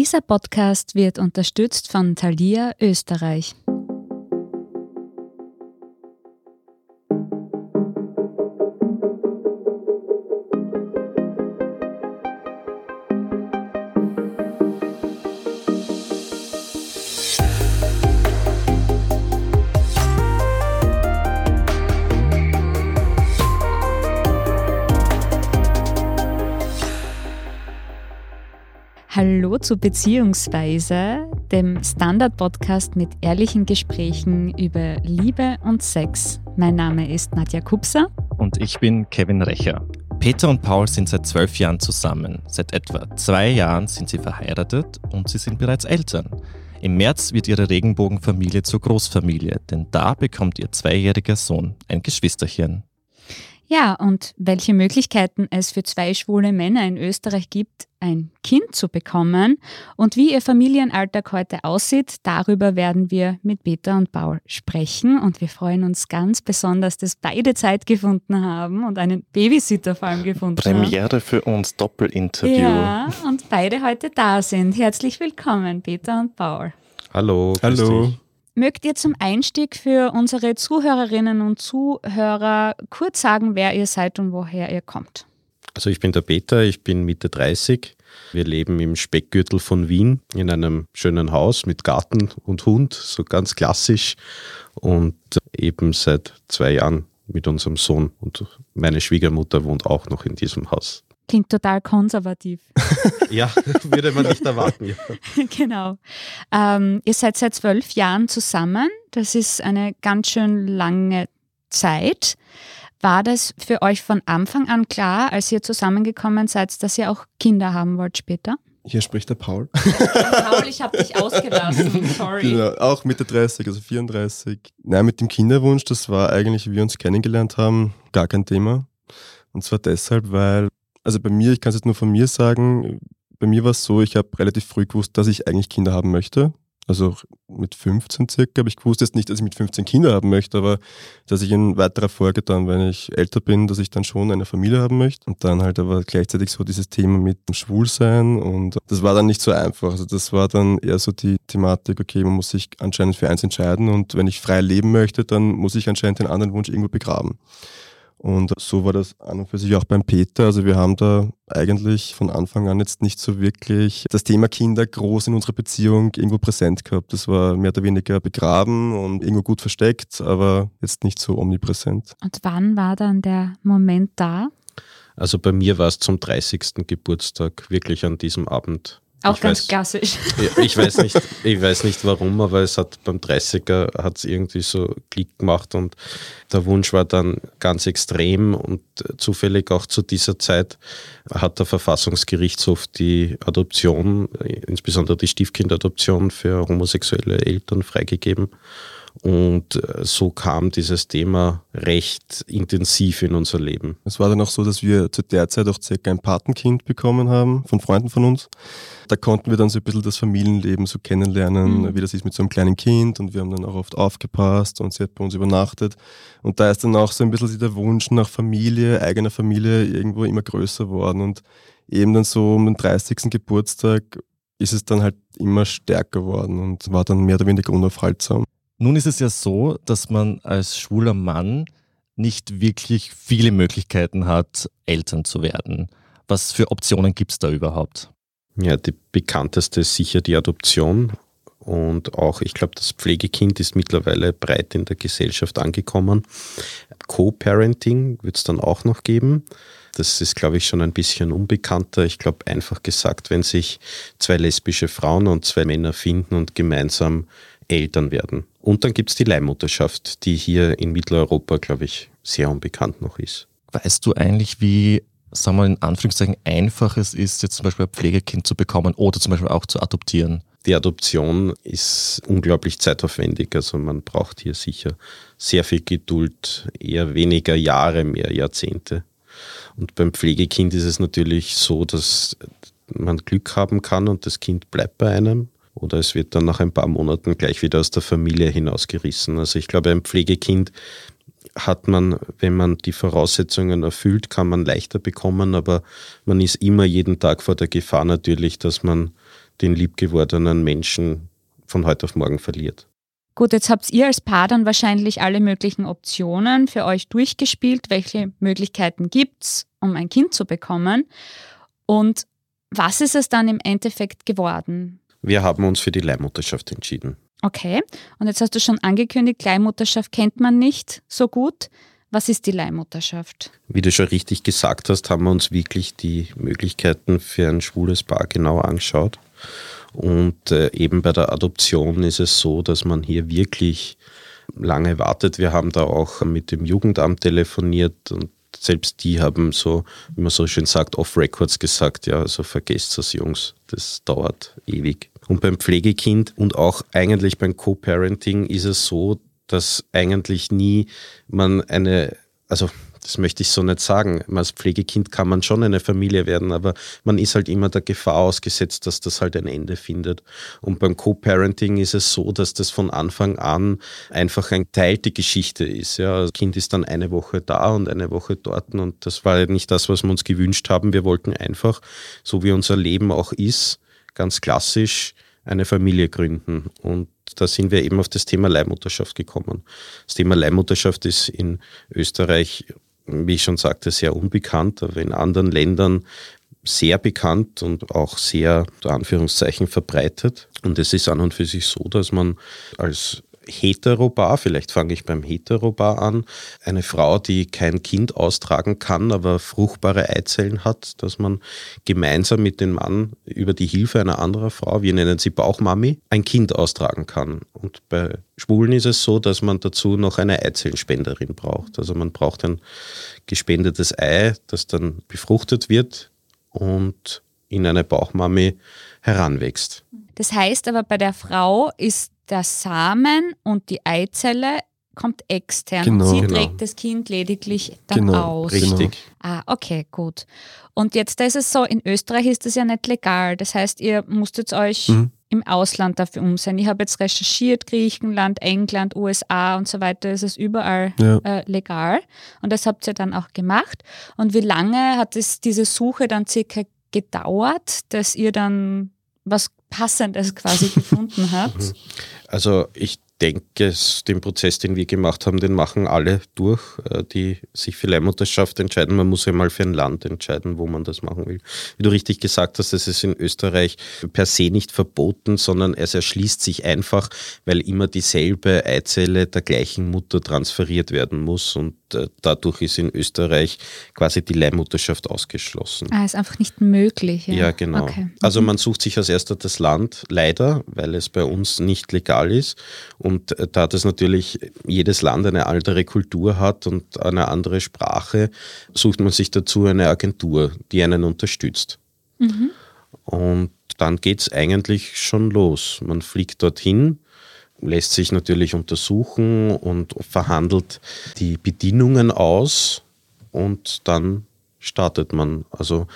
Dieser Podcast wird unterstützt von Thalia Österreich. Zu Beziehungsweise, dem Standard-Podcast mit ehrlichen Gesprächen über Liebe und Sex. Mein Name ist Nadja Kupser. Und ich bin Kevin Recher. Peter und Paul sind seit zwölf Jahren zusammen. Seit etwa zwei Jahren sind sie verheiratet und sie sind bereits Eltern. Im März wird ihre Regenbogenfamilie zur Großfamilie, denn da bekommt ihr zweijähriger Sohn ein Geschwisterchen. Ja, und welche Möglichkeiten es für zwei schwule Männer in Österreich gibt, ein Kind zu bekommen und wie ihr Familienalltag heute aussieht, darüber werden wir mit Peter und Paul sprechen und wir freuen uns ganz besonders, dass beide Zeit gefunden haben und einen Babysitter vor allem gefunden Premiere haben. Premiere für uns, Doppelinterview. Ja, und beide heute da sind. Herzlich willkommen, Peter und Paul. Hallo. Hallo. Dich. Mögt ihr zum Einstieg für unsere Zuhörerinnen und Zuhörer kurz sagen, wer ihr seid und woher ihr kommt? Also ich bin der Peter, ich bin Mitte 30. Wir leben im Speckgürtel von Wien in einem schönen Haus mit Garten und Hund, so ganz klassisch. Und eben seit zwei Jahren mit unserem Sohn. Und meine Schwiegermutter wohnt auch noch in diesem Haus. Klingt total konservativ. ja, würde man nicht erwarten. Ja. genau. Ähm, ihr seid seit zwölf Jahren zusammen. Das ist eine ganz schön lange Zeit. War das für euch von Anfang an klar, als ihr zusammengekommen seid, dass ihr auch Kinder haben wollt später? Hier spricht der Paul. Paul, ich habe dich ausgelassen, sorry. Genau, auch Mitte 30, also 34. Nein, mit dem Kinderwunsch, das war eigentlich, wie wir uns kennengelernt haben, gar kein Thema. Und zwar deshalb, weil also bei mir, ich kann es jetzt nur von mir sagen, bei mir war es so, ich habe relativ früh gewusst, dass ich eigentlich Kinder haben möchte. Also mit 15 circa habe ich gewusst, jetzt nicht, dass ich mit 15 Kinder haben möchte, aber dass ich in weiterer Folge dann, wenn ich älter bin, dass ich dann schon eine Familie haben möchte. Und dann halt aber gleichzeitig so dieses Thema mit dem Schwulsein und das war dann nicht so einfach. Also das war dann eher so die Thematik, okay, man muss sich anscheinend für eins entscheiden und wenn ich frei leben möchte, dann muss ich anscheinend den anderen Wunsch irgendwo begraben. Und so war das an und für sich auch beim Peter. Also wir haben da eigentlich von Anfang an jetzt nicht so wirklich das Thema Kinder groß in unserer Beziehung irgendwo präsent gehabt. Das war mehr oder weniger begraben und irgendwo gut versteckt, aber jetzt nicht so omnipräsent. Und wann war dann der Moment da? Also bei mir war es zum 30. Geburtstag wirklich an diesem Abend auch ich ganz weiß, klassisch. Ich weiß, nicht, ich weiß nicht warum, aber es hat beim 30er hat es irgendwie so Klick gemacht und der Wunsch war dann ganz extrem und zufällig auch zu dieser Zeit hat der Verfassungsgerichtshof die Adoption, insbesondere die Stiefkindadoption für homosexuelle Eltern freigegeben. Und äh, so kam dieses Thema recht intensiv in unser Leben. Es war dann auch so, dass wir zu der Zeit auch circa ein Patenkind bekommen haben von Freunden von uns. Da konnten wir dann so ein bisschen das Familienleben so kennenlernen, mhm. wie das ist mit so einem kleinen Kind und wir haben dann auch oft aufgepasst und sie hat bei uns übernachtet. Und da ist dann auch so ein bisschen der Wunsch nach Familie, eigener Familie irgendwo immer größer worden und eben dann so um den 30. Geburtstag ist es dann halt immer stärker geworden und war dann mehr oder weniger unaufhaltsam. Nun ist es ja so, dass man als schwuler Mann nicht wirklich viele Möglichkeiten hat, Eltern zu werden. Was für Optionen gibt es da überhaupt? Ja, die bekannteste ist sicher die Adoption. Und auch, ich glaube, das Pflegekind ist mittlerweile breit in der Gesellschaft angekommen. Co-Parenting wird es dann auch noch geben. Das ist, glaube ich, schon ein bisschen unbekannter. Ich glaube, einfach gesagt, wenn sich zwei lesbische Frauen und zwei Männer finden und gemeinsam Eltern werden. Und dann gibt es die Leihmutterschaft, die hier in Mitteleuropa, glaube ich, sehr unbekannt noch ist. Weißt du eigentlich, wie, sagen wir in Anführungszeichen, einfach es ist, jetzt zum Beispiel ein Pflegekind zu bekommen oder zum Beispiel auch zu adoptieren? Die Adoption ist unglaublich zeitaufwendig. Also man braucht hier sicher sehr viel Geduld, eher weniger Jahre, mehr Jahrzehnte. Und beim Pflegekind ist es natürlich so, dass man Glück haben kann und das Kind bleibt bei einem oder es wird dann nach ein paar Monaten gleich wieder aus der Familie hinausgerissen. Also ich glaube, ein Pflegekind hat man, wenn man die Voraussetzungen erfüllt, kann man leichter bekommen, aber man ist immer jeden Tag vor der Gefahr natürlich, dass man den liebgewordenen Menschen von heute auf morgen verliert. Gut, jetzt habt ihr als Paar dann wahrscheinlich alle möglichen Optionen für euch durchgespielt. Welche Möglichkeiten gibt es, um ein Kind zu bekommen? Und was ist es dann im Endeffekt geworden? Wir haben uns für die Leihmutterschaft entschieden. Okay, und jetzt hast du schon angekündigt, Leihmutterschaft kennt man nicht so gut. Was ist die Leihmutterschaft? Wie du schon richtig gesagt hast, haben wir uns wirklich die Möglichkeiten für ein schwules Paar genauer angeschaut. Und äh, eben bei der Adoption ist es so, dass man hier wirklich lange wartet. Wir haben da auch mit dem Jugendamt telefoniert und selbst die haben so, wie man so schön sagt, off-Records gesagt, ja, also vergesst das, Jungs, das dauert ewig. Und beim Pflegekind und auch eigentlich beim Co-Parenting ist es so, dass eigentlich nie man eine, also das möchte ich so nicht sagen. Als Pflegekind kann man schon eine Familie werden, aber man ist halt immer der Gefahr ausgesetzt, dass das halt ein Ende findet. Und beim Co-Parenting ist es so, dass das von Anfang an einfach eine teilte Geschichte ist. Ja, das Kind ist dann eine Woche da und eine Woche dort und das war nicht das, was wir uns gewünscht haben. Wir wollten einfach, so wie unser Leben auch ist, ganz klassisch eine Familie gründen. Und da sind wir eben auf das Thema Leihmutterschaft gekommen. Das Thema Leihmutterschaft ist in Österreich, wie ich schon sagte, sehr unbekannt, aber in anderen Ländern sehr bekannt und auch sehr, Anführungszeichen, verbreitet. Und es ist an und für sich so, dass man als Heterobar, vielleicht fange ich beim Heterobar an, eine Frau, die kein Kind austragen kann, aber fruchtbare Eizellen hat, dass man gemeinsam mit dem Mann über die Hilfe einer anderen Frau, wir nennen sie Bauchmami, ein Kind austragen kann. Und bei Schwulen ist es so, dass man dazu noch eine Eizellenspenderin braucht. Also man braucht ein gespendetes Ei, das dann befruchtet wird und in eine Bauchmami heranwächst. Das heißt aber, bei der Frau ist der Samen und die Eizelle kommt extern. Genau. Sie Genau. trägt das Kind lediglich dann Genau, aus. Richtig. Ah, okay, gut. Und jetzt ist es so, in Österreich ist das ja nicht legal. Das heißt, ihr musstet euch Mhm. im Ausland dafür umsehen. Ich habe jetzt recherchiert, Griechenland, England, USA und so weiter, ist es überall Ja. äh, legal. Und das habt ihr dann auch gemacht. Und wie lange hat es diese Suche dann circa gedauert, dass ihr dann was Passendes quasi gefunden habt? Also ich denke, den Prozess, den wir gemacht haben, den machen alle durch, äh, die sich für Leihmutterschaft entscheiden. Man muss ja mal für ein Land entscheiden, wo man das machen will. Wie du richtig gesagt hast, das ist in Österreich per se nicht verboten, sondern es erschließt sich einfach, weil immer dieselbe Eizelle der gleichen Mutter transferiert werden muss und äh, dadurch ist in Österreich quasi die Leihmutterschaft ausgeschlossen. Ah, ist einfach nicht möglich. Ja, Ja, genau. Okay. Also man sucht sich als erster das Land, leider, weil es bei uns nicht legal ist. Und äh, da das natürlich jedes Land eine andere Kultur hat und eine andere Sprache, sucht man sich dazu eine Agentur, die einen unterstützt. Mhm. Und dann geht es eigentlich schon los. Man fliegt dorthin, lässt sich natürlich untersuchen und verhandelt die Bedingungen aus und dann startet man. Also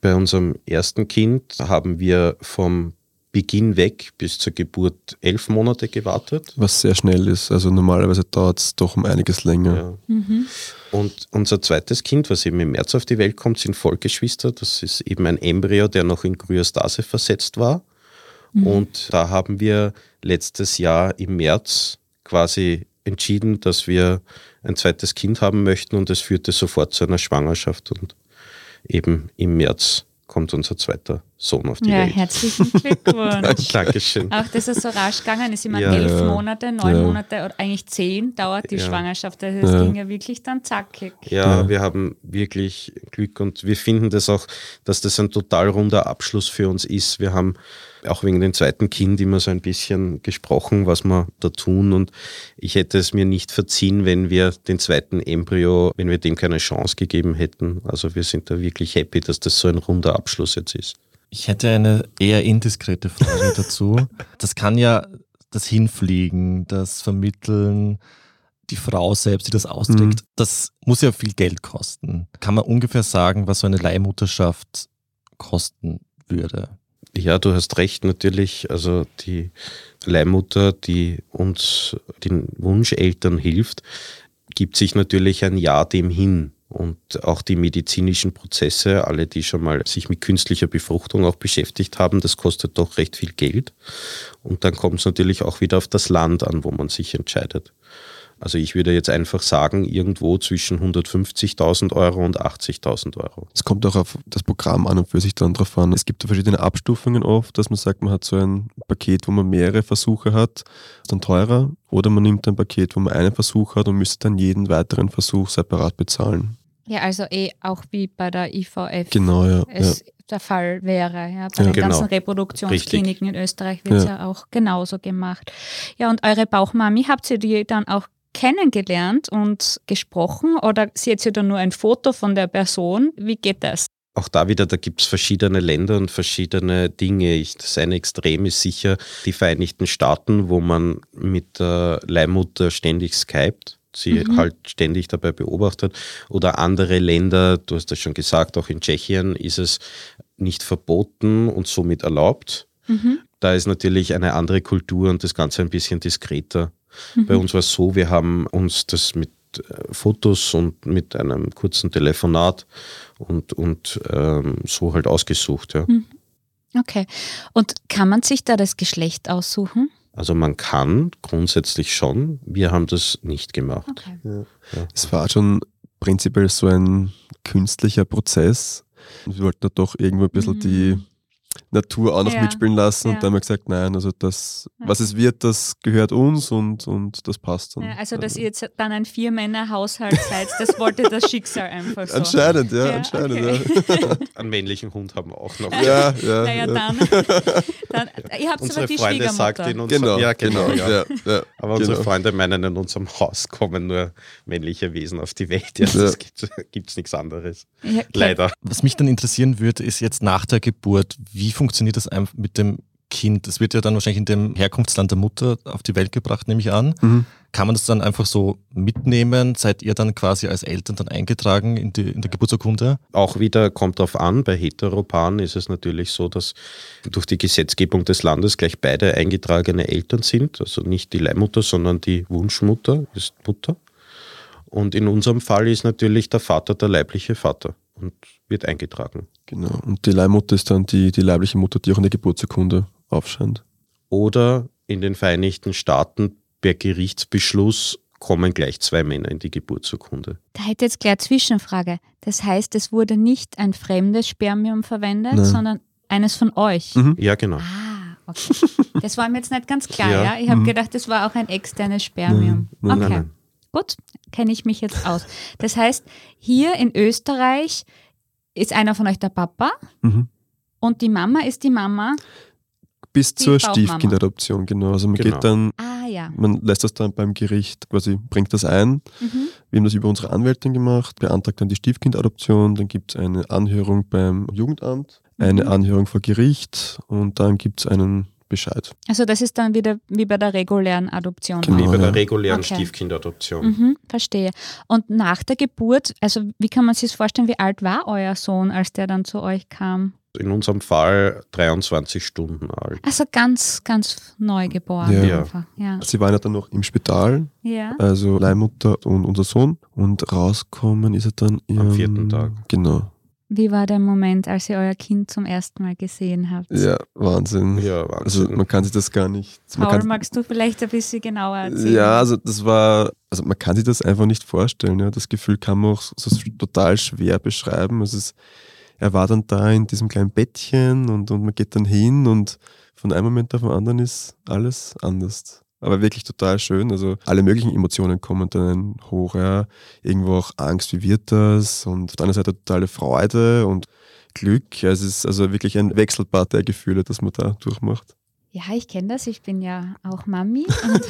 bei unserem ersten Kind haben wir vom Beginn weg bis zur Geburt elf Monate gewartet. Was sehr schnell ist. Also normalerweise dauert es doch um einiges länger. Ja. Mhm. Und unser zweites Kind, was eben im März auf die Welt kommt, sind Vollgeschwister. Das ist eben ein Embryo, der noch in Kryostase versetzt war. Und da haben wir letztes Jahr im März quasi entschieden, dass wir ein zweites Kind haben möchten und es führte sofort zu einer Schwangerschaft und eben im März kommt unser zweiter Sohn auf die Ja, Welt. herzlichen Glückwunsch. Dankeschön. Auch dass es so rasch gegangen ist. Ich meine, Ja. elf Ja. Monate, neun Ja. Monate oder eigentlich zehn dauert die Ja. Schwangerschaft. Also das Ja. ging ja wirklich dann zackig. Ja, Ja. wir haben wirklich Glück und wir finden das auch, dass das ein total runder Abschluss für uns ist. Wir haben auch wegen dem zweiten Kind immer so ein bisschen gesprochen, was wir da tun und ich hätte es mir nicht verziehen, wenn wir den zweiten Embryo, wenn wir dem keine Chance gegeben hätten. Also wir sind da wirklich happy, dass das so ein runder Abschluss jetzt ist. Ich hätte eine eher indiskrete Frage dazu. Das kann ja das Hinfliegen, das Vermitteln, die Frau selbst, die das austrägt, das muss ja viel Geld kosten. Kann man ungefähr sagen, was so eine Leihmutterschaft kosten würde? Ja, du hast recht, natürlich. Also die Leihmutter, die uns den Wunscheltern hilft, gibt sich natürlich ein Jahr dem hin. Und auch die medizinischen Prozesse, alle, die schon mal sich mit künstlicher Befruchtung auch beschäftigt haben, das kostet doch recht viel Geld. Und dann kommt es natürlich auch wieder auf das Land an, wo man sich entscheidet. Also ich würde jetzt einfach sagen, irgendwo zwischen 150.000 Euro und 80.000 Euro. Es kommt auch auf das Programm an und für sich dann drauf an. Es gibt verschiedene Abstufungen oft, dass man sagt, man hat so ein Paket, wo man mehrere Versuche hat, ist dann teurer. Oder man nimmt ein Paket, wo man einen Versuch hat und müsste dann jeden weiteren Versuch separat bezahlen. Ja, also eh auch wie bei der IVF Genau, ja. es ja. der Fall wäre. Ja. Bei Ja. den ganzen Genau. Reproduktionskliniken in Österreich wird es Ja. ja. auch genauso gemacht. Ja, und eure Bauchmami, habt ihr die dann auch kennengelernt und gesprochen oder seht ihr da nur ein Foto von der Person? Wie geht das? Auch da wieder, da gibt es verschiedene Länder und verschiedene Dinge. Ich, das eine Extrem ist sicher die Vereinigten Staaten, wo man mit der Leihmutter ständig skypt, sie Mhm. halt ständig dabei beobachtet. Oder andere Länder, du hast das schon gesagt, auch in Tschechien ist es nicht verboten und somit erlaubt. Mhm. Da ist natürlich eine andere Kultur und das Ganze ein bisschen diskreter. Mhm. Bei uns war es so, wir haben uns das mit äh, Fotos und mit einem kurzen Telefonat und, und ähm, so halt ausgesucht. Ja. Mhm. Okay. Und kann man sich da das Geschlecht aussuchen? Also man kann grundsätzlich schon, wir haben das nicht gemacht. Okay. Es war schon prinzipiell so ein künstlicher Prozess. Wir wollten da doch irgendwo ein bisschen Mhm. die Natur auch noch Ja, mitspielen lassen ja. und dann haben wir gesagt, nein, also das, Ja. was es wird, das gehört uns und, und das passt dann. Ja, also, dass ihr jetzt dann ein Vier-Männer-Haushalt seid, das wollte das Schicksal einfach so. Anscheinend, ja, Ja, anscheinend, Einen männlichen Hund haben wir auch noch. ja. ja, ja, Naja, ja. dann. dann ihr habt aber Unsere die Freunde sagt Schwiegermutter. in unserem, Genau, ja, genau, ja. ja, ja. Aber unsere genau. Freunde meinen, in unserem Haus kommen nur männliche Wesen auf die Welt. Ja, Ja. das gibt es nichts anderes. Ja, okay. Leider. Was mich dann interessieren würde, ist jetzt nach der Geburt, wie funktioniert das einfach mit dem Kind? Das wird ja dann wahrscheinlich in dem Herkunftsland der Mutter auf die Welt gebracht, nehme ich an. Mhm. Kann man das dann einfach so mitnehmen? Seid ihr dann quasi als Eltern dann eingetragen in, die, in der Geburtsurkunde? Auch wieder kommt darauf an, bei Heteropaaren ist es natürlich so, dass durch die Gesetzgebung des Landes gleich beide eingetragene Eltern sind. Also nicht die Leihmutter, sondern die Wunschmutter ist Mutter. Und in unserem Fall ist natürlich der Vater der leibliche Vater und wird eingetragen. Genau. Und die Leihmutter ist dann die, die leibliche Mutter, die auch in der Geburtsurkunde aufscheint. Oder in den Vereinigten Staaten per Gerichtsbeschluss kommen gleich zwei Männer in die Geburtsurkunde. Da hätte jetzt gleich eine Zwischenfrage. Das heißt, es wurde nicht ein fremdes Spermium verwendet, Nein. sondern eines von euch. Mhm. Ja, genau. Ah, okay. Das war mir jetzt nicht ganz klar, ja. Ja. Ich habe Mhm. gedacht, das war auch ein externes Spermium. Nein, okay. Nein, nein. Gut, kenne ich mich jetzt aus. Das heißt, hier in Österreich ist einer von euch der Papa Mhm. und die Mama ist die Mama. Bis Die zur. Stiefkindadoption, genau. Also man Genau. geht dann, Ah ja. man lässt das dann beim Gericht quasi, bringt das ein. Mhm. Wir haben das über unsere Anwältin gemacht, beantragt dann die Stiefkindadoption, dann gibt es eine Anhörung beim Jugendamt, eine Mhm. Anhörung vor Gericht und dann gibt es einen Bescheid. Also das ist dann wieder wie bei der regulären Adoption. Genau. Wie bei ja. der regulären Okay. Stiefkindadoption. Mhm, verstehe. Und nach der Geburt, also wie kann man sich das vorstellen, wie alt war euer Sohn, als der dann zu euch kam? In unserem Fall 23 Stunden alt. Also ganz, ganz neu geboren. Ja. Ja. Einfach. Ja. Sie waren ja dann noch im Spital, ja. also Leihmutter und unser Sohn und rauskommen ist er dann Am vierten Tag. Genau. Wie war der Moment, als ihr euer Kind zum ersten Mal gesehen habt? Ja, Wahnsinn. Ja, Also Wahnsinn. man kann sich das gar nicht. Man Paul, kann, magst du vielleicht ein bisschen genauer erzählen? Ja, also das war, also man kann sich das einfach nicht vorstellen. Ja. Das Gefühl kann man auch so total schwer beschreiben. Also es, er war dann da in diesem kleinen Bettchen und, und man geht dann hin und von einem Moment auf den anderen ist alles anders. Aber wirklich total schön. Also alle möglichen Emotionen kommen dann hoch. Ja. Irgendwo auch Angst, wie wird das? Und auf der anderen Seite totale Freude und Glück. Ja, Es ist also wirklich ein Wechselbad der Gefühle, das man da durchmacht. Ja, ich kenne das. Ich bin ja auch Mami. Und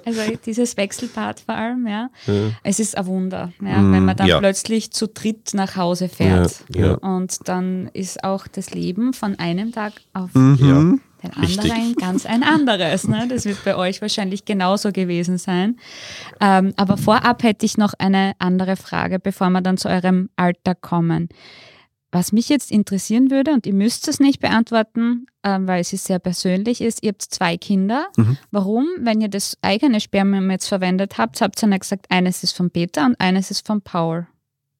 also dieses Wechselbad vor allem, ja. Ja. Es ist ein Wunder, ja, Mm, wenn man dann ja. plötzlich zu dritt nach Hause fährt. Ja. Ja. Und dann ist auch das Leben von einem Tag auf Mhm. Den Richtig. anderen ganz ein anderes. Ne? Das wird bei euch wahrscheinlich genauso gewesen sein. Ähm, aber vorab hätte ich noch eine andere Frage, bevor wir dann zu eurem Alter kommen. Was mich jetzt interessieren würde, und ihr müsst es nicht beantworten, ähm, weil es ist sehr persönlich ist, ihr habt zwei Kinder. Mhm. Warum, wenn ihr das eigene Spermium jetzt verwendet habt, habt ihr dann gesagt, eines ist von Peter und eines ist von Paul?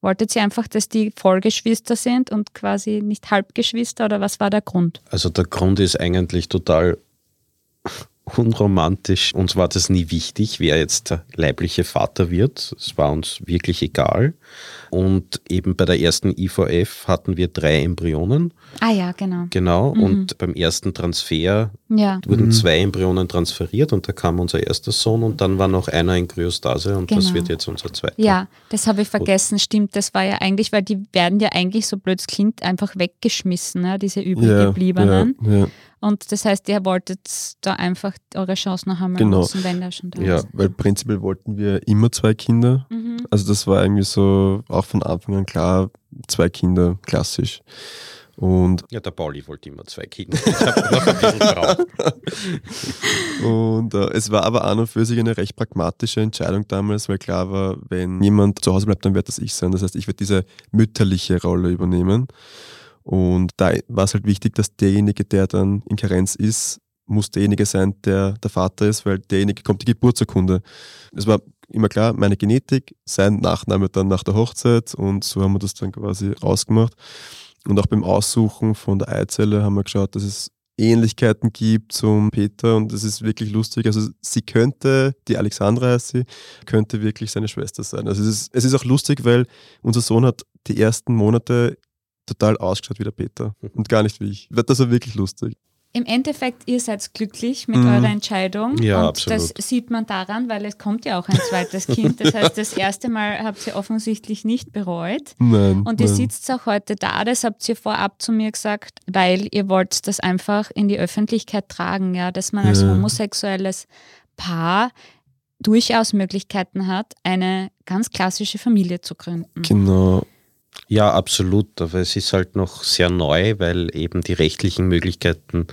Wolltet ihr einfach, dass die Vollgeschwister sind und quasi nicht Halbgeschwister oder was war der Grund? Also der Grund ist eigentlich total unromantisch. Uns war das nie wichtig, wer jetzt der leibliche Vater wird. Es war uns wirklich egal. Und eben bei der ersten IVF hatten wir drei Embryonen. Ah ja, genau. Genau. Mhm. Und beim ersten Transfer ja. wurden mhm. zwei Embryonen transferiert und da kam unser erster Sohn und dann war noch einer in Kryostase und genau. das wird jetzt unser zweiter. Ja, das habe ich vergessen. Stimmt, das war ja eigentlich, weil die werden ja eigentlich, so blöd es klingt, einfach weggeschmissen, ne? diese übriggebliebenen. Ja, ja, und das heißt, ihr wolltet da einfach eure Chance noch einmal genau. nutzen, wenn der schon da ja, ist. Ja, weil prinzipiell wollten wir immer zwei Kinder. Mhm. Also das war irgendwie so auch von Anfang an klar, zwei Kinder, klassisch. Und ja, der Pauli wollte immer zwei Kinder. Ich habe noch ein bisschen gebraucht. und äh, es war aber an und für sich eine recht pragmatische Entscheidung damals, weil klar war, wenn jemand zu Hause bleibt, dann wird das ich sein. Das heißt, ich werde diese mütterliche Rolle übernehmen. Und da war es halt wichtig, dass derjenige, der dann in Karenz ist, muss derjenige sein, der der Vater ist, weil derjenige kommt die Geburtsurkunde. Es war immer klar, meine Genetik, sein Nachname dann nach der Hochzeit und so haben wir das dann quasi rausgemacht. Und auch beim Aussuchen von der Eizelle haben wir geschaut, dass es Ähnlichkeiten gibt zum Peter und das ist wirklich lustig. Also sie könnte, die Alexandra heißt sie, könnte wirklich seine Schwester sein. Also es ist, es ist auch lustig, weil unser Sohn hat die ersten Monate total ausgeschaut wie der Peter und gar nicht wie ich. Wird das so wirklich lustig. Im Endeffekt, ihr seid glücklich mit mhm. eurer Entscheidung. Ja, und absolut. das sieht man daran, weil es kommt ja auch ein zweites Kind. Das heißt, das erste Mal habt ihr offensichtlich nicht bereut. Nein. Und ihr nein. sitzt auch heute da, das habt ihr vorab zu mir gesagt, weil ihr wollt das einfach in die Öffentlichkeit tragen, ja, dass man als ja. homosexuelles Paar durchaus Möglichkeiten hat, eine ganz klassische Familie zu gründen. Genau. Ja, absolut. Aber es ist halt noch sehr neu, weil eben die rechtlichen Möglichkeiten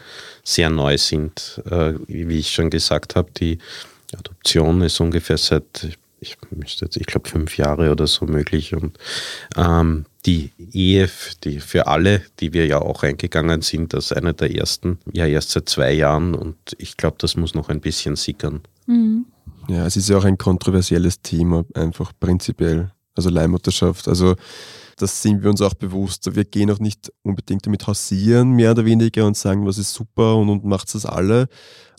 sehr neu sind. Äh, wie ich schon gesagt habe, die Adoption ist ungefähr seit, ich müsste jetzt, ich glaube, fünf Jahre oder so möglich. Und ähm, die Ehe die für alle, die wir ja auch eingegangen sind, als eine der ersten, ja erst seit zwei Jahren. Und ich glaube, das muss noch ein bisschen sickern. Mhm. Ja, es ist ja auch ein kontroversielles Thema, einfach prinzipiell. Also Leihmutterschaft. Also das sind wir uns auch bewusst. Wir gehen auch nicht unbedingt damit hausieren, mehr oder weniger, und sagen, was ist super und, und macht das alle.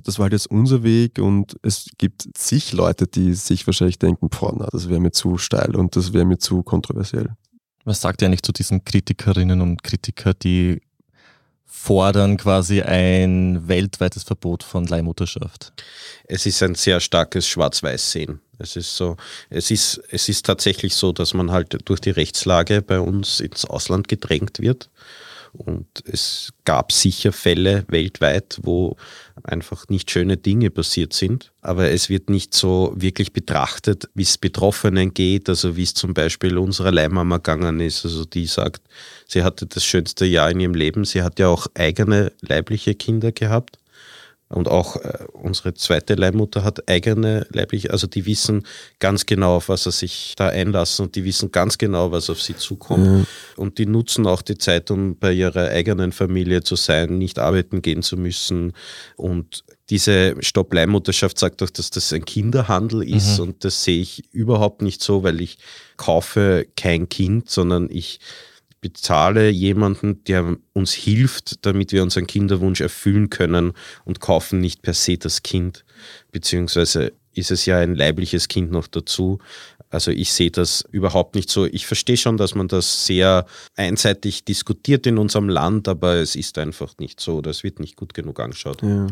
Das war halt jetzt unser Weg und es gibt zig Leute, die sich wahrscheinlich denken, boah, na, das wäre mir zu steil und das wäre mir zu kontroversiell. Was sagt ihr eigentlich zu diesen Kritikerinnen und Kritikern, die fordern quasi ein weltweites Verbot von Leihmutterschaft? Es ist ein sehr starkes Schwarz-Weiß-Sehen. Es ist so, es ist, es ist tatsächlich so, dass man halt durch die Rechtslage bei uns ins Ausland gedrängt wird. Und es gab sicher Fälle weltweit, wo einfach nicht schöne Dinge passiert sind. Aber es wird nicht so wirklich betrachtet, wie es Betroffenen geht. Also wie es zum Beispiel unserer Leihmama gegangen ist. Also die sagt, sie hatte das schönste Jahr in ihrem Leben. Sie hat ja auch eigene leibliche Kinder gehabt. Und auch äh, unsere zweite Leihmutter hat eigene leibliche, also die wissen ganz genau, auf was sie sich da einlassen und die wissen ganz genau, was auf sie zukommt. Mhm. Und die nutzen auch die Zeit, um bei ihrer eigenen Familie zu sein, nicht arbeiten gehen zu müssen. Und diese Stopp-Leihmutterschaft sagt auch, dass das ein Kinderhandel ist mhm. und das sehe ich überhaupt nicht so, weil ich kaufe kein Kind, sondern ich bezahle jemanden, der uns hilft, damit wir unseren Kinderwunsch erfüllen können und kaufen nicht per se das Kind, beziehungsweise ist es ja ein leibliches Kind noch dazu. Also ich sehe das überhaupt nicht so. Ich verstehe schon, dass man das sehr einseitig diskutiert in unserem Land, aber es ist einfach nicht so. Das wird nicht gut genug angeschaut. Ja.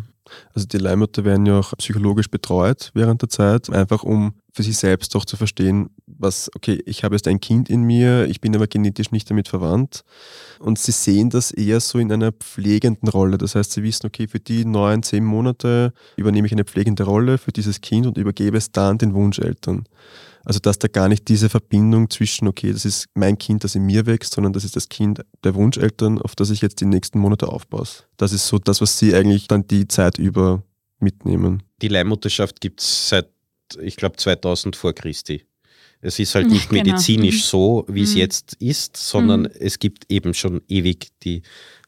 Also die Leihmütter werden ja auch psychologisch betreut während der Zeit, einfach um für sich selbst doch zu verstehen, was, okay, ich habe jetzt ein Kind in mir, ich bin aber genetisch nicht damit verwandt. Und sie sehen das eher so in einer pflegenden Rolle. Das heißt, sie wissen, okay, für die neun, zehn Monate übernehme ich eine pflegende Rolle für dieses Kind und übergebe es dann den Wunscheltern. Also dass da gar nicht diese Verbindung zwischen, okay, das ist mein Kind, das in mir wächst, sondern das ist das Kind der Wunscheltern, auf das ich jetzt die nächsten Monate aufpasse. Das ist so das, was sie eigentlich dann die Zeit über mitnehmen. Die Leihmutterschaft gibt es seit, ich glaube, 2000 vor Christi. Es ist halt nicht genau. medizinisch so, wie es mhm. jetzt ist, sondern mhm. es gibt eben schon ewig die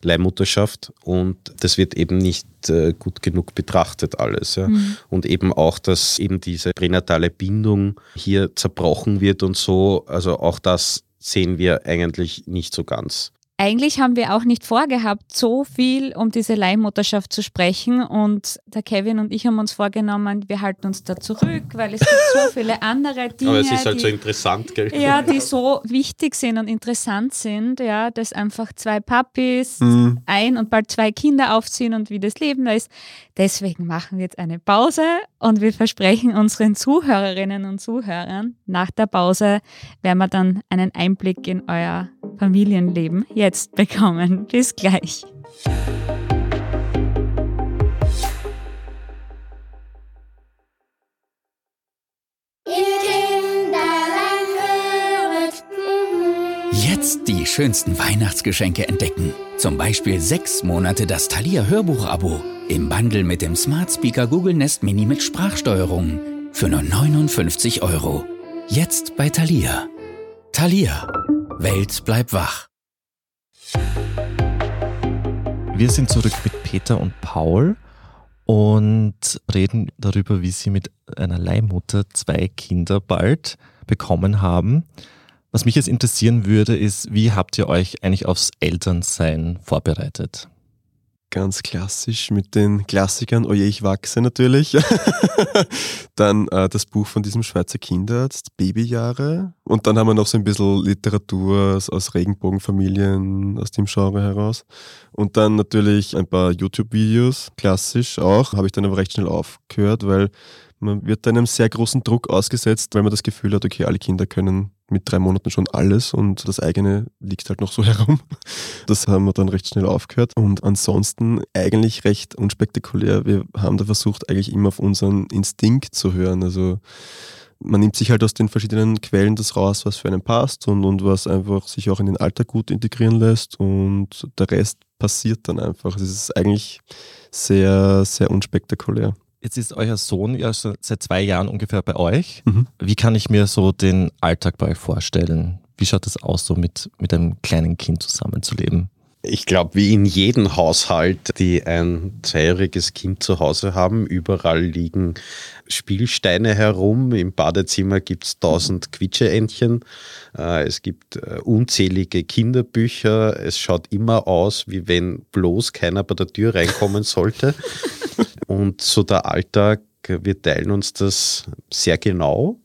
Leihmutterschaft und das wird eben nicht äh, gut genug betrachtet alles. Ja. Mhm. Und eben auch, dass eben diese pränatale Bindung hier zerbrochen wird und so, also auch das sehen wir eigentlich nicht so ganz. Eigentlich haben wir auch nicht vorgehabt, so viel um diese Leihmutterschaft zu sprechen. Und der Kevin und ich haben uns vorgenommen, wir halten uns da zurück, weil es gibt so viele andere Dinge. Aber es ist halt die, so interessant, gell? Ja, die so wichtig sind und interessant sind, ja, dass einfach zwei Papis Mhm. ein und bald zwei Kinder aufziehen und wie das Leben da ist. Deswegen machen wir jetzt eine Pause und wir versprechen unseren Zuhörerinnen und Zuhörern, nach der Pause werden wir dann einen Einblick in euer Familienleben jetzt bekommen. Bis gleich. Ihr Jetzt die schönsten Weihnachtsgeschenke entdecken. Zum Beispiel sechs Monate das Thalia Hörbuch-Abo. Im Bundle mit dem Smart Speaker Google Nest Mini mit Sprachsteuerung. Für nur 59 Euro. Jetzt bei Thalia. Thalia. Welt bleibt wach. Wir sind zurück mit Peter und Paul und reden darüber, wie sie mit einer Leihmutter zwei Kinder bald bekommen haben. Was mich jetzt interessieren würde, ist, wie habt ihr euch eigentlich aufs Elternsein vorbereitet? Ganz klassisch mit den Klassikern Oje, ich wachse natürlich. dann äh, das Buch von diesem Schweizer Kinderarzt, Babyjahre. Und dann haben wir noch so ein bisschen Literatur aus, aus Regenbogenfamilien, aus dem Genre heraus. Und dann natürlich ein paar YouTube-Videos, klassisch auch. Habe ich dann aber recht schnell aufgehört, weil man wird einem sehr großen Druck ausgesetzt, weil man das Gefühl hat, okay, alle Kinder können mit drei Monaten schon alles und das eigene liegt halt noch so herum. Das haben wir dann recht schnell aufgehört. Und ansonsten eigentlich recht unspektakulär. Wir haben da versucht, eigentlich immer auf unseren Instinkt zu hören. Also man nimmt sich halt aus den verschiedenen Quellen das raus, was für einen passt und, und was einfach sich auch in den Alltag gut integrieren lässt. Und der Rest passiert dann einfach. Es ist eigentlich sehr, sehr unspektakulär. Jetzt ist euer Sohn ja schon seit zwei Jahren ungefähr bei euch. Mhm. Wie kann ich mir so den Alltag bei euch vorstellen? Wie schaut es aus, so mit, mit einem kleinen Kind zusammenzuleben? Ich glaube, wie in jedem Haushalt, die ein zweijähriges Kind zu Hause haben, überall liegen Spielsteine herum. Im Badezimmer gibt es tausend Quietscheentchen. Äh, Es gibt äh, unzählige Kinderbücher. Es schaut immer aus, wie wenn bloß keiner bei der Tür reinkommen sollte. Und so der Alltag, wir teilen uns das sehr genau.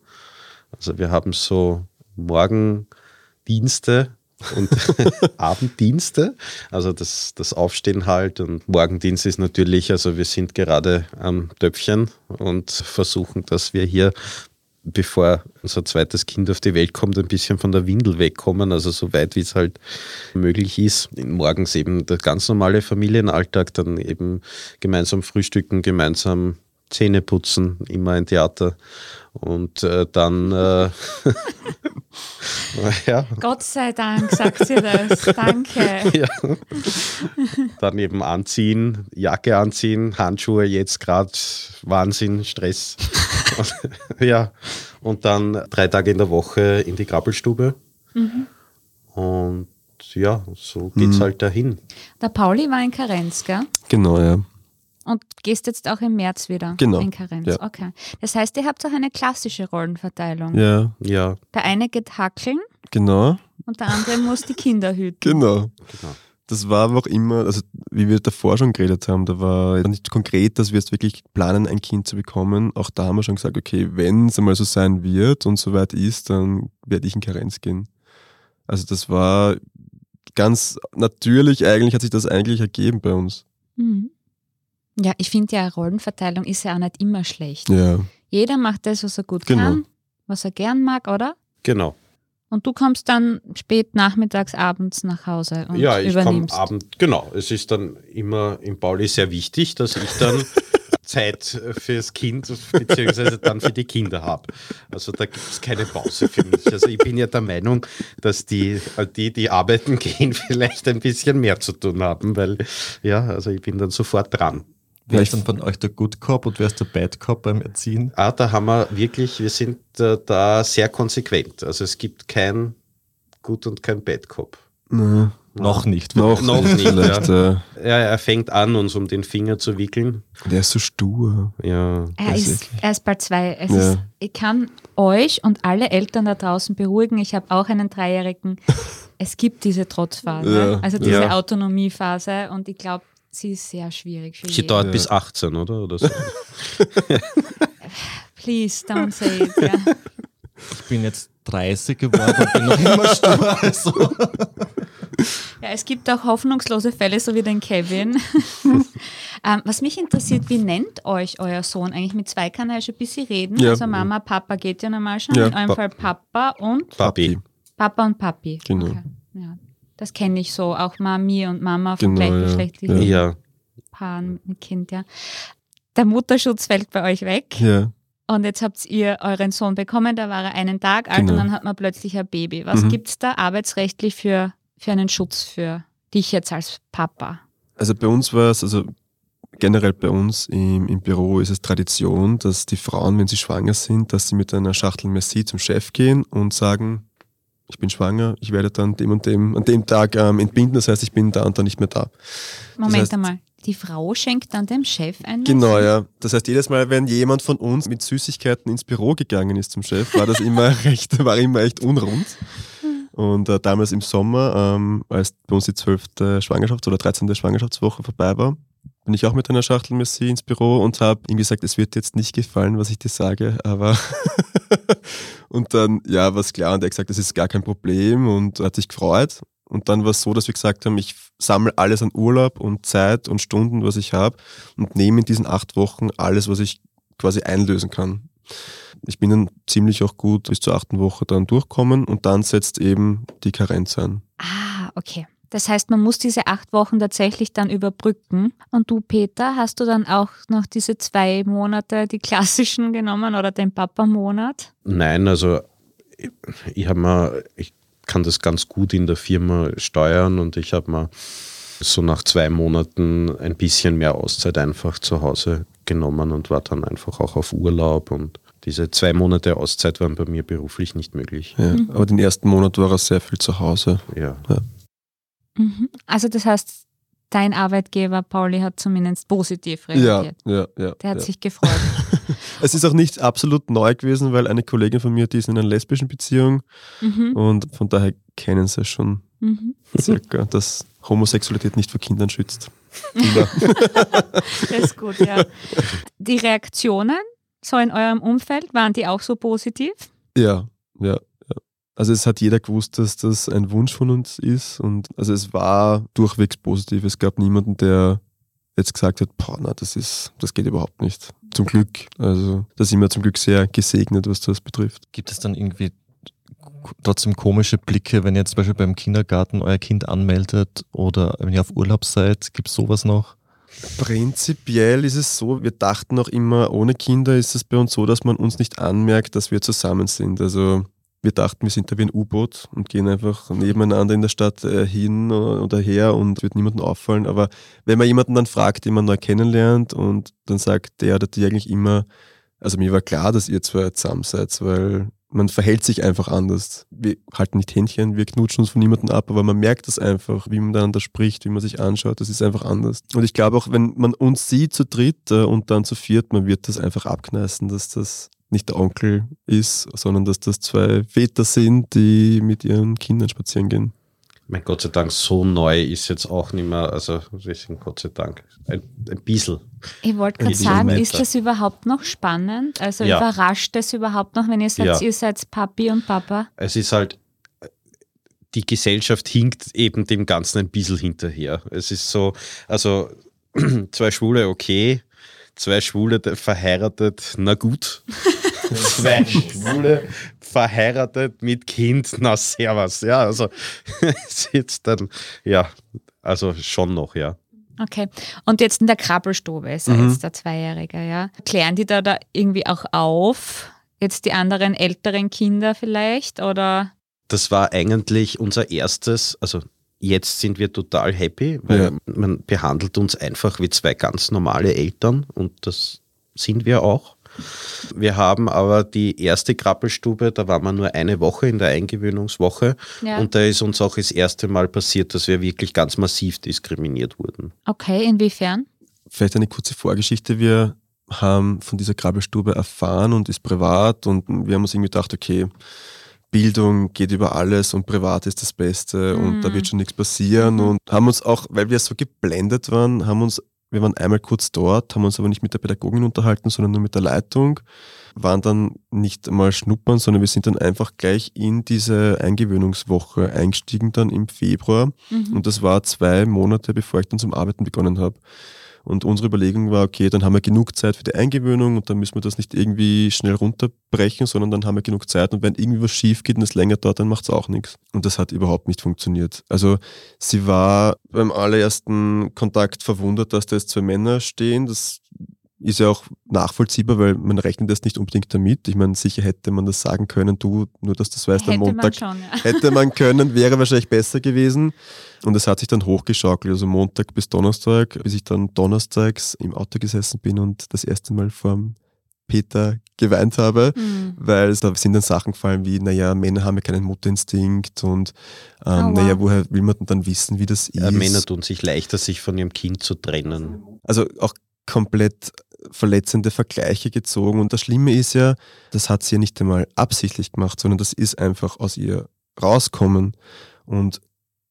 Also wir haben so Morgendienste und Abenddienste. Also das, das Aufstehen halt und Morgendienst ist natürlich, also wir sind gerade am Töpfchen und versuchen, dass wir hier, bevor unser zweites Kind auf die Welt kommt, ein bisschen von der Windel wegkommen. Also so weit, wie es halt möglich ist. Morgens eben der ganz normale Familienalltag, dann eben gemeinsam frühstücken, gemeinsam Zähne putzen, immer ein Theater. Und äh, dann, äh, ja, Gott sei Dank, sagt sie das. Danke. ja. Dann eben anziehen, Jacke anziehen, Handschuhe jetzt gerade Wahnsinn, Stress. Und, ja, und dann drei Tage in der Woche in die Krabbelstube. Und ja, so geht's halt dahin. Der Pauli war in Karenz, gell? Genau, ja. Und gehst jetzt auch im März wieder Genau, in Karenz. ja. Okay. Das heißt, ihr habt auch eine klassische Rollenverteilung. Ja, Ja, Der eine geht hackeln genau. und der andere muss die Kinder hüten. Genau. Genau. Das war aber auch immer, also wie wir davor schon geredet haben, da war nicht konkret, dass wir jetzt wirklich planen, ein Kind zu bekommen. Auch da haben wir schon gesagt, okay, wenn es einmal so sein wird und soweit ist, dann werde ich in Karenz gehen. Also das war ganz natürlich, eigentlich hat sich das eigentlich ergeben bei uns. Mhm. Ja, ich finde ja, Rollenverteilung ist ja auch nicht immer schlecht. Ja, Jeder macht das, was er gut Genau. kann, was er gern mag, oder? genau. Und du kommst dann spät nachmittags, abends nach Hause und ja, ich übernimmst. Abend, genau. Es ist dann immer im Pauli sehr wichtig, dass ich dann Zeit fürs Kind beziehungsweise dann für die Kinder habe. Also da gibt es keine Pause für mich. Also ich bin ja der Meinung, dass die, die, die arbeiten gehen, vielleicht ein bisschen mehr zu tun haben, weil ja, also ich bin dann sofort dran. Wer ist dann von euch der Good Cop und wer ist der Bad Cop beim Erziehen? Ah, da haben wir wirklich, wir sind äh, da sehr konsequent. Also es gibt kein Gut und kein Bad Cop. Na, Noch nicht. Noch, Noch nicht, Vielleicht, äh, Ja, er fängt an, uns um den Finger zu wickeln. der ist so stur. Ja. Er ist er ist bald zwei. Es Ja. ist, ich kann euch und alle Eltern da draußen beruhigen. Ich habe auch einen Dreijährigen. Es gibt diese Trotzphase, Ja. also diese Ja. Autonomiephase und ich glaube, sie ist sehr schwierig für jeden. dauert Ja. bis 18, oder? oder so. Please don't say it. Ja. Ich bin jetzt 30 geworden und bin noch immer stur. Also. Ja, es gibt auch hoffnungslose Fälle, so wie den Kevin. ähm, was mich interessiert, wie nennt euch euer Sohn eigentlich? Mit zwei kann er schon ein bisschen reden. Ja. Also Mama, Papa geht ja normal schon. Ja, In eurem Pa- Fall Papa und Papi. Papa und Papi. Genau. Okay. Ja. Das kenne ich so, auch Mami und Mama von Genau, gleichgeschlechtlichen Ja. Paaren mit Kind, ja. Der Mutterschutz fällt bei euch weg Ja. und jetzt habt ihr euren Sohn bekommen, da war er einen Tag alt Genau. und dann hat man plötzlich ein Baby. Was Mhm. gibt es da arbeitsrechtlich für, für einen Schutz für dich jetzt als Papa? Also bei uns war es, also generell bei uns im, im Büro ist es Tradition, dass die Frauen, wenn sie schwanger sind, dass sie mit einer Schachtel Merci zum Chef gehen und sagen, ich bin schwanger, ich werde dann dem und dem, an dem Tag ähm, entbinden, das heißt, ich bin da und dann nicht mehr da. Moment heißt- einmal, die Frau schenkt dann dem Chef ein Genau, ja. Das heißt, jedes Mal, wenn jemand von uns mit Süßigkeiten ins Büro gegangen ist zum Chef, war das immer recht, war immer echt unrund. Und äh, damals im Sommer, ähm, als bei uns die zwölfte Schwangerschafts- oder 13. Schwangerschaftswoche vorbei war, bin ich auch mit einer Schachtel Messi ins Büro und habe ihm gesagt, es wird jetzt nicht gefallen, was ich dir sage, aber und dann, ja, war es klar und er hat gesagt, das ist gar kein Problem und hat sich gefreut. Und dann war es so, dass wir gesagt haben, ich sammle alles an Urlaub und Zeit und Stunden, was ich habe und nehme in diesen acht Wochen alles, was ich quasi einlösen kann. Ich bin dann ziemlich auch gut bis zur achten Woche dann durchkommen und dann setzt eben die Karenz ein. Ah, okay. Das heißt, man muss diese acht Wochen tatsächlich dann überbrücken. Und du, Peter, hast du dann auch noch diese zwei Monate, die klassischen genommen oder den Papa-Monat? Nein, also ich, ich habe mal, ich kann das ganz gut in der Firma steuern und ich habe mal so nach zwei Monaten ein bisschen mehr Auszeit einfach zu Hause genommen und war dann einfach auch auf Urlaub und diese zwei Monate Auszeit waren bei mir beruflich nicht möglich. Ja. Aber den ersten Monat war er sehr viel zu Hause. Ja. Mhm. Also das heißt, dein Arbeitgeber, Pauli, hat zumindest positiv Ja, reagiert. ja, ja. Der hat ja. sich gefreut. Es ist auch nicht absolut neu gewesen, weil eine Kollegin von mir, die ist in einer lesbischen Beziehung mhm. und von daher kennen sie schon Mhm. circa, dass Homosexualität nicht vor Kindern schützt. Kinder. Das ist gut, ja. Die Reaktionen so in eurem Umfeld, waren die auch so positiv? Ja, ja, ja. Also es hat jeder gewusst, dass das ein Wunsch von uns ist und also es war durchwegs positiv. Es gab niemanden, der jetzt gesagt hat, boah, na, das ist, das geht überhaupt nicht. Zum Glück. Also da sind wir zum Glück sehr gesegnet, was das betrifft. Gibt es dann irgendwie trotzdem komische Blicke, wenn ihr zum Beispiel beim Kindergarten euer Kind anmeldet oder wenn ihr auf Urlaub seid? Gibt es sowas noch? Prinzipiell ist es so, wir dachten auch immer, ohne Kinder ist es bei uns so, dass man uns nicht anmerkt, dass wir zusammen sind. Also wir dachten, wir sind da wie ein U-Boot und gehen einfach nebeneinander in der Stadt äh, hin oder her und wird niemandem auffallen. Aber wenn man jemanden dann fragt, den man neu kennenlernt und dann sagt der oder die eigentlich immer, also mir war klar, dass ihr zwei zusammen seid, weil man verhält sich einfach anders. Wir halten nicht Händchen, wir knutschen uns von niemandem ab, aber man merkt das einfach, wie man miteinander spricht, wie man sich anschaut, das ist einfach anders. Und ich glaube auch, wenn man uns sieht zu dritt äh, und dann zu viert, man wird das einfach abkneißen, dass das nicht der Onkel ist, sondern dass das zwei Väter sind, die mit ihren Kindern spazieren gehen. Mein Gott sei Dank, so neu ist jetzt auch nicht mehr, also deswegen Gott sei Dank, ein, ein bisschen. Ich wollte gerade sagen, ist das überhaupt noch spannend? Also Ja. überrascht es überhaupt noch, wenn ihr sagt, Ja. ihr seid Papi und Papa? Es ist halt, die Gesellschaft hinkt eben dem Ganzen ein bisschen hinterher. Es ist so, also zwei Schwule, okay, zwei Schwule verheiratet, na gut. zwei Schwule verheiratet mit Kind, na servus. Ja, also ist jetzt dann, ja, also schon noch, ja. Okay. Und jetzt in der Krabbelstube ist er Mhm. jetzt der Zweijährige, ja. Klären die da, da irgendwie auch auf? Jetzt die anderen älteren Kinder vielleicht? Oder? das war eigentlich unser erstes, also jetzt sind wir total happy, weil Ja. man behandelt uns einfach wie zwei ganz normale Eltern und das sind wir auch. Wir haben aber die erste Krabbelstube, da waren wir nur eine Woche in der Eingewöhnungswoche. Ja. Und da ist uns auch das erste Mal passiert, dass wir wirklich ganz massiv diskriminiert wurden. Okay, inwiefern? Vielleicht eine kurze Vorgeschichte. Wir haben von dieser Krabbelstube erfahren und ist privat und wir haben uns irgendwie gedacht, okay, Bildung geht über alles und privat ist das Beste und da Mhm. wird schon nichts passieren und haben uns auch, weil wir so geblendet waren, haben uns, wir waren einmal kurz dort, haben uns aber nicht mit der Pädagogin unterhalten, sondern nur mit der Leitung, waren dann nicht einmal schnuppern, sondern wir sind dann einfach gleich in diese Eingewöhnungswoche eingestiegen dann im Februar Mhm. und das war zwei Monate, bevor ich dann zum Arbeiten begonnen habe. Und unsere Überlegung war, okay, dann haben wir genug Zeit für die Eingewöhnung und dann müssen wir das nicht irgendwie schnell runterbrechen, sondern dann haben wir genug Zeit und wenn irgendwie was schief geht und es länger dauert, dann macht es auch nichts. Und das hat überhaupt nicht funktioniert. Also sie war beim allerersten Kontakt verwundert, dass da jetzt zwei Männer stehen. Das ist ja auch nachvollziehbar, weil man rechnet jetzt nicht unbedingt damit. Ich meine, sicher hätte man das sagen können, du, nur dass du das weißt, am Hätte man Montag schon, ja. hätte man können, wäre wahrscheinlich besser gewesen. Und es hat sich dann hochgeschaukelt, also Montag bis Donnerstag, bis ich dann donnerstags im Auto gesessen bin und das erste Mal vorm Peter geweint habe, Mhm. weil es da sind dann Sachen gefallen wie, naja, Männer haben ja keinen Mutterinstinkt und ähm, Oh, wow. naja, woher will man denn dann wissen, wie das Ja, ist? Männer tun sich leichter, sich von ihrem Kind zu trennen. also auch komplett verletzende Vergleiche gezogen. Und das Schlimme ist ja, das hat sie ja nicht einmal absichtlich gemacht, sondern das ist einfach aus ihr rauskommen. Und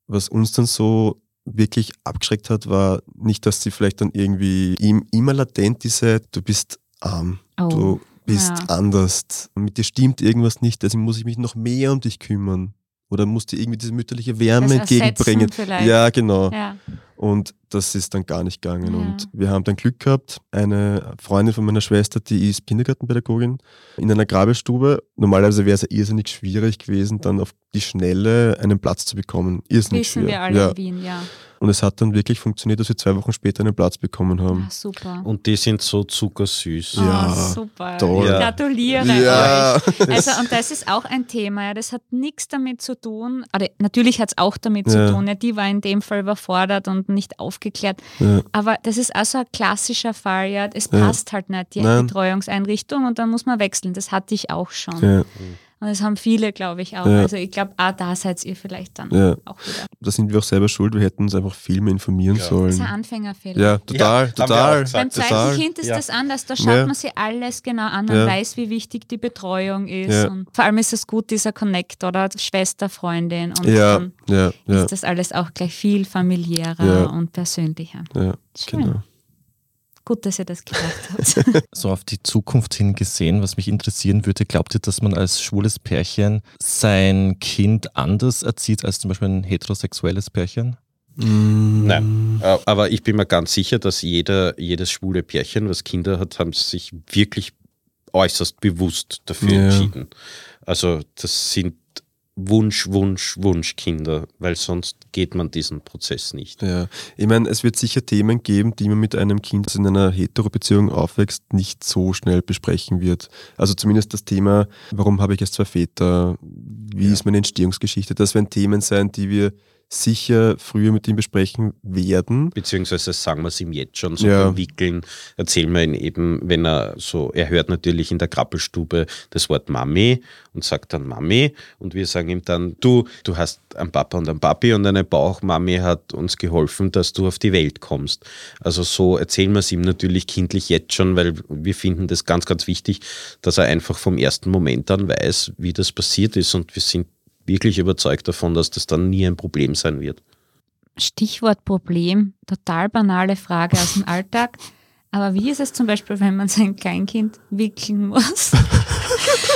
was uns dann so wirklich abgeschreckt hat, war nicht, dass sie vielleicht dann irgendwie ihm immer latent diese, du bist arm, Oh. du bist ja. anders, mit dir stimmt irgendwas nicht, deswegen muss ich mich noch mehr um dich kümmern. Oder muss dir irgendwie diese mütterliche Wärme Das entgegenbringen. Vielleicht. Ja, genau. Ja. Und das ist dann gar nicht gegangen. Ja. Und wir haben dann Glück gehabt. Eine Freundin von meiner Schwester, die ist Kindergartenpädagogin in einer Grabestube. Normalerweise wäre es ja irrsinnig schwierig gewesen, dann auf die Schnelle einen Platz zu bekommen. Irrsinnig Wissen schwer. wir alle ja. in Wien, ja. Und es hat dann wirklich funktioniert, dass wir zwei Wochen später einen Platz bekommen haben. Ah, super. Und die sind so zuckersüß. Ja, oh, super. toll. Ich Ja. gratuliere Ja. euch. Also, und das ist auch ein Thema, ja. Das hat nichts damit zu tun, oder natürlich hat es auch damit Ja. zu tun, ja. die war in dem Fall überfordert und nicht aufgeklärt. Ja. Aber das ist auch so ein klassischer Fall, ja. Es Ja. passt halt nicht, die Nein. Betreuungseinrichtung und dann muss man wechseln. Das hatte ich auch schon. Und das haben viele, glaube ich, auch. Ja. Also ich glaube, ah, da seid ihr vielleicht dann Ja. auch wieder. da sind wir auch selber schuld. Wir hätten uns einfach viel mehr informieren Ja. Das ist ein sollen. Anfängerfehler. Ja, total, auch total. Beim zweiten. Kind ist Ja. das anders. Da schaut Ja. man sich alles genau an und Ja. weiß, wie wichtig die Betreuung ist. Ja. Und vor allem ist es gut, dieser Connect oder Schwester, Freundin. Und Ja, dann ja, ja, ist das alles auch gleich viel familiärer Ja. und persönlicher. ja, Schön. genau. Gut, dass ihr das gemacht habt. So auf die Zukunft hin gesehen, was mich interessieren würde, glaubt ihr, dass man als schwules Pärchen sein Kind anders erzieht als zum Beispiel ein heterosexuelles Pärchen? Nein. Äh, Aber ich bin mir ganz sicher, dass jeder, jedes schwule Pärchen, was Kinder hat, haben sich wirklich äußerst bewusst dafür Ja. entschieden. Also das sind Wunsch, Wunsch, Wunschkinder, weil sonst geht man diesen Prozess nicht. Ja, ich meine, es wird sicher Themen geben, die man mit einem Kind, das in einer Hetero-Beziehung aufwächst, nicht so schnell besprechen wird. Also zumindest das Thema, warum habe ich jetzt zwei Väter, wie Ja. ist meine Entstehungsgeschichte, das werden Themen sein, die wir sicher früher mit ihm besprechen werden. Beziehungsweise sagen wir es ihm jetzt schon, so Ja. beim Wickeln erzählen wir ihn eben, wenn er so, er hört natürlich in der Krabbelstube das Wort Mami und sagt dann Mami und wir sagen ihm dann, du, du hast einen Papa und einen Papi und eine Bauchmami hat uns geholfen, dass du auf die Welt kommst. Also so erzählen wir es ihm natürlich kindlich jetzt schon, weil wir finden das ganz, ganz wichtig, dass er einfach vom ersten Moment an weiß, wie das passiert ist und wir sind wirklich überzeugt davon, dass das dann nie ein Problem sein wird. Stichwort Problem, total banale Frage aus dem Alltag. Aber wie ist es zum Beispiel, wenn man sein Kleinkind wickeln muss?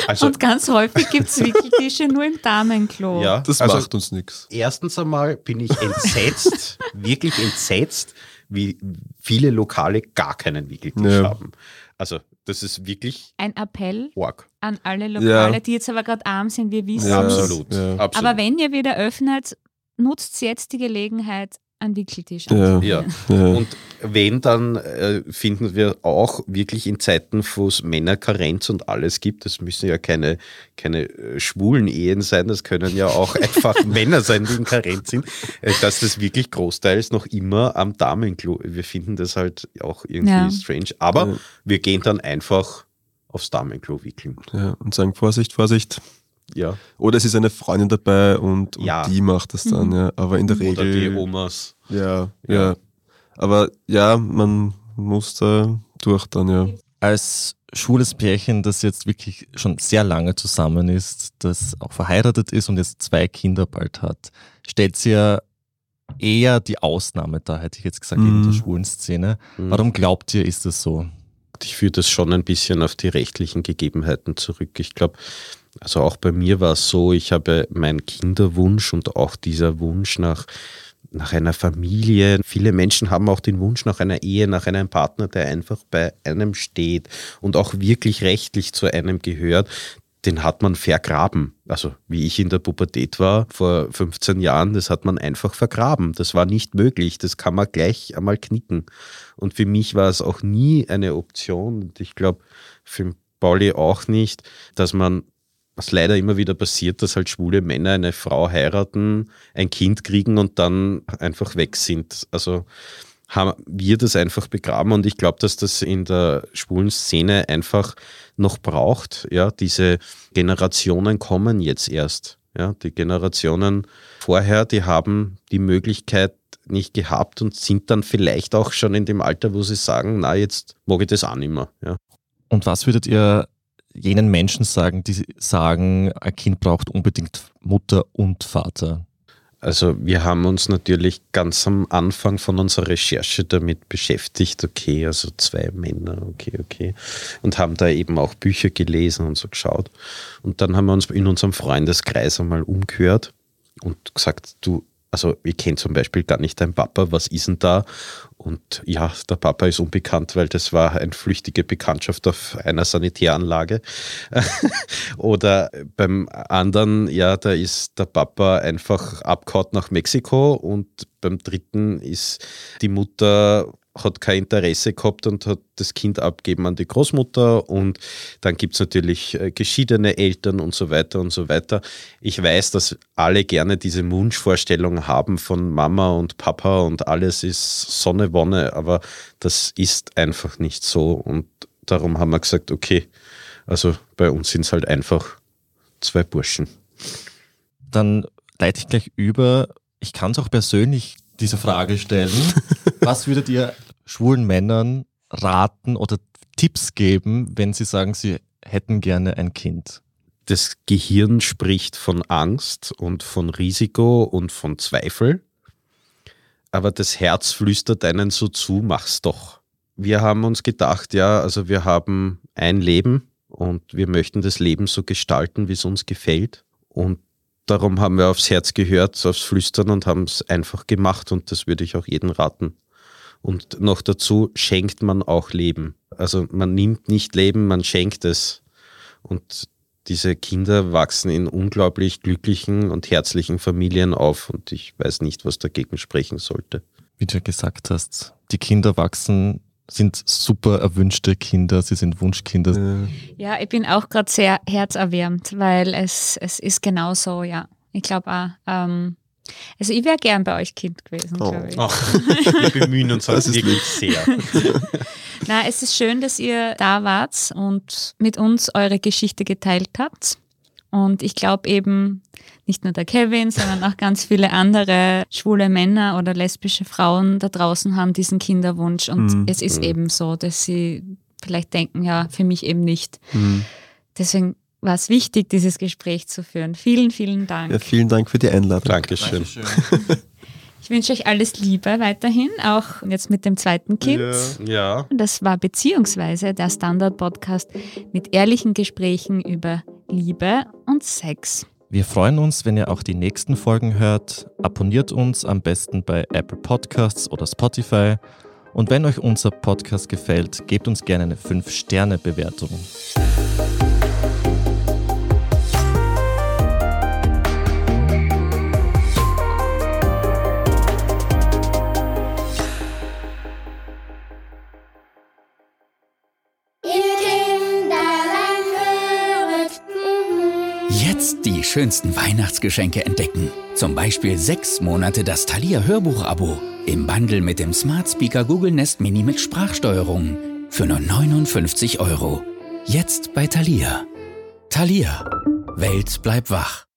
Also und ganz häufig gibt es Wickeltische nur im Damenklo. ja, Das also macht uns nichts. erstens einmal bin ich entsetzt, wirklich entsetzt, wie viele Lokale gar keinen Wickeltisch Ja. haben. Also das ist wirklich Ein Appell arg. an alle Lokale, Ja. die jetzt aber gerade arm sind, wir wissen Ja, Absolut. ja. Absolut. Aber wenn ihr wieder öffnet, nutzt jetzt die Gelegenheit, Wickeltisch Ja. anzubieten. ja. Ja. Und wenn, dann äh, finden wir auch wirklich in Zeiten, wo es Männerkarenz und alles gibt, das müssen ja keine, keine äh, schwulen Ehen sein, das können ja auch einfach Männer sein, die in Karenz sind, äh, dass das wirklich großteils noch immer am Damenklo, wir finden das halt auch irgendwie Ja. strange, aber Ja. wir gehen dann einfach aufs Damenklo wickeln. Ja, und sagen, Vorsicht, Vorsicht. Ja. Oder es ist eine Freundin dabei und, und Ja. die macht das dann, ja. Aber in der Oder die Regel. Omas. Ja, Ja. ja, Aber ja, man muss da durch dann, ja. Als schwules Pärchen, das jetzt wirklich schon sehr lange zusammen ist, das auch verheiratet ist und jetzt zwei Kinder bald hat, stellt sie ja eher die Ausnahme da, hätte ich jetzt gesagt, in Mhm. der schwulen Szene. Mhm. Warum glaubt ihr, ist das so? Ich führe das schon ein bisschen auf die rechtlichen Gegebenheiten zurück. Ich glaube, also auch bei mir war es so, ich habe meinen Kinderwunsch und auch dieser Wunsch nach, nach einer Familie. Viele Menschen haben auch den Wunsch nach einer Ehe, nach einem Partner, der einfach bei einem steht und auch wirklich rechtlich zu einem gehört. Den hat man vergraben. Also wie ich in der Pubertät war vor 15 Jahren, das hat man einfach vergraben. Das war nicht möglich. Das kann man gleich einmal knicken. Und für mich war es auch nie eine Option. Und ich glaube, für Pauli auch nicht, dass man, was leider immer wieder passiert, dass halt schwule Männer eine Frau heiraten, ein Kind kriegen und dann einfach weg sind. Also haben wir das einfach begraben und ich glaube, dass das in der schwulen Szene einfach noch braucht. Ja, diese Generationen kommen jetzt erst. Ja, die Generationen vorher, die haben die Möglichkeit nicht gehabt und sind dann vielleicht auch schon in dem Alter, wo sie sagen, na, jetzt mag ich das auch nicht mehr. Ja. Und was würdet ihr jenen Menschen sagen, die sagen, ein Kind braucht unbedingt Mutter und Vater? Also wir haben uns natürlich ganz am Anfang von unserer Recherche damit beschäftigt, okay, also zwei Männer, okay, okay, und haben da eben auch Bücher gelesen und so geschaut. Und dann haben wir uns in unserem Freundeskreis einmal umgehört und gesagt, du, also ich kenne zum Beispiel gar nicht deinen Papa, was ist denn da? Und ja, der Papa ist unbekannt, weil das war eine flüchtige Bekanntschaft auf einer Sanitäranlage. Oder beim anderen, ja, da ist der Papa einfach abgehauen nach Mexiko und beim dritten ist die Mutter hat kein Interesse gehabt und hat das Kind abgeben an die Großmutter und dann gibt es natürlich äh, geschiedene Eltern und so weiter und so weiter. Ich weiß, dass alle gerne diese Wunschvorstellung haben von Mama und Papa und alles ist Sonne, Wonne, aber das ist einfach nicht so und darum haben wir gesagt, okay, also bei uns sind es halt einfach zwei Burschen. Dann leite ich gleich über. Ich kann es auch persönlich diese Frage stellen. Was würdet ihr schwulen Männern raten oder Tipps geben, wenn sie sagen, sie hätten gerne ein Kind? Das Gehirn spricht von Angst und von Risiko und von Zweifel, aber das Herz flüstert einen so zu, mach's doch. Wir haben uns gedacht, ja, also wir haben ein Leben und wir möchten das Leben so gestalten, wie es uns gefällt. Und darum haben wir aufs Herz gehört, aufs Flüstern und haben es einfach gemacht und das würde ich auch jedem raten. Und noch dazu schenkt man auch Leben. Also man nimmt nicht Leben, man schenkt es. Und diese Kinder wachsen in unglaublich glücklichen und herzlichen Familien auf und ich weiß nicht, was dagegen sprechen sollte. Wie du gesagt hast, die Kinder wachsen, sind super erwünschte Kinder, sie sind Wunschkinder. Ja. Ich bin auch gerade sehr herzerwärmt, weil es, es ist genau so, ja. Ich glaube auch, ähm, also ich wäre gern bei euch Kind gewesen, Oh. glaube ich. wir bemühen uns Das ist wirklich sehr. Na, es ist schön, dass ihr da wart und mit uns eure Geschichte geteilt habt. Und ich glaube eben, nicht nur der Kevin, sondern auch ganz viele andere schwule Männer oder lesbische Frauen da draußen haben diesen Kinderwunsch. Und Mhm. es ist eben so, dass sie vielleicht denken, ja, für mich eben nicht. Mhm. Deswegen war es wichtig, dieses Gespräch zu führen. Vielen, vielen Dank. ja, vielen Dank für die Einladung. Dankeschön. Ich wünsche euch alles Liebe weiterhin, auch jetzt mit dem zweiten Kind. Ja. Das war beziehungsweise der Standard-Podcast mit ehrlichen Gesprächen über Liebe und Sex. Wir freuen uns, wenn ihr auch die nächsten Folgen hört. Abonniert uns am besten bei Apple Podcasts oder Spotify. Und wenn euch unser Podcast gefällt, gebt uns gerne eine 5-Sterne-Bewertung. Jetzt die schönsten Weihnachtsgeschenke entdecken. Zum Beispiel sechs Monate das Thalia Hörbuch-Abo im Bundle mit dem Smart Speaker Google Nest Mini mit Sprachsteuerung für nur 59 Euro. Jetzt bei Thalia. Thalia. Welt bleibt wach.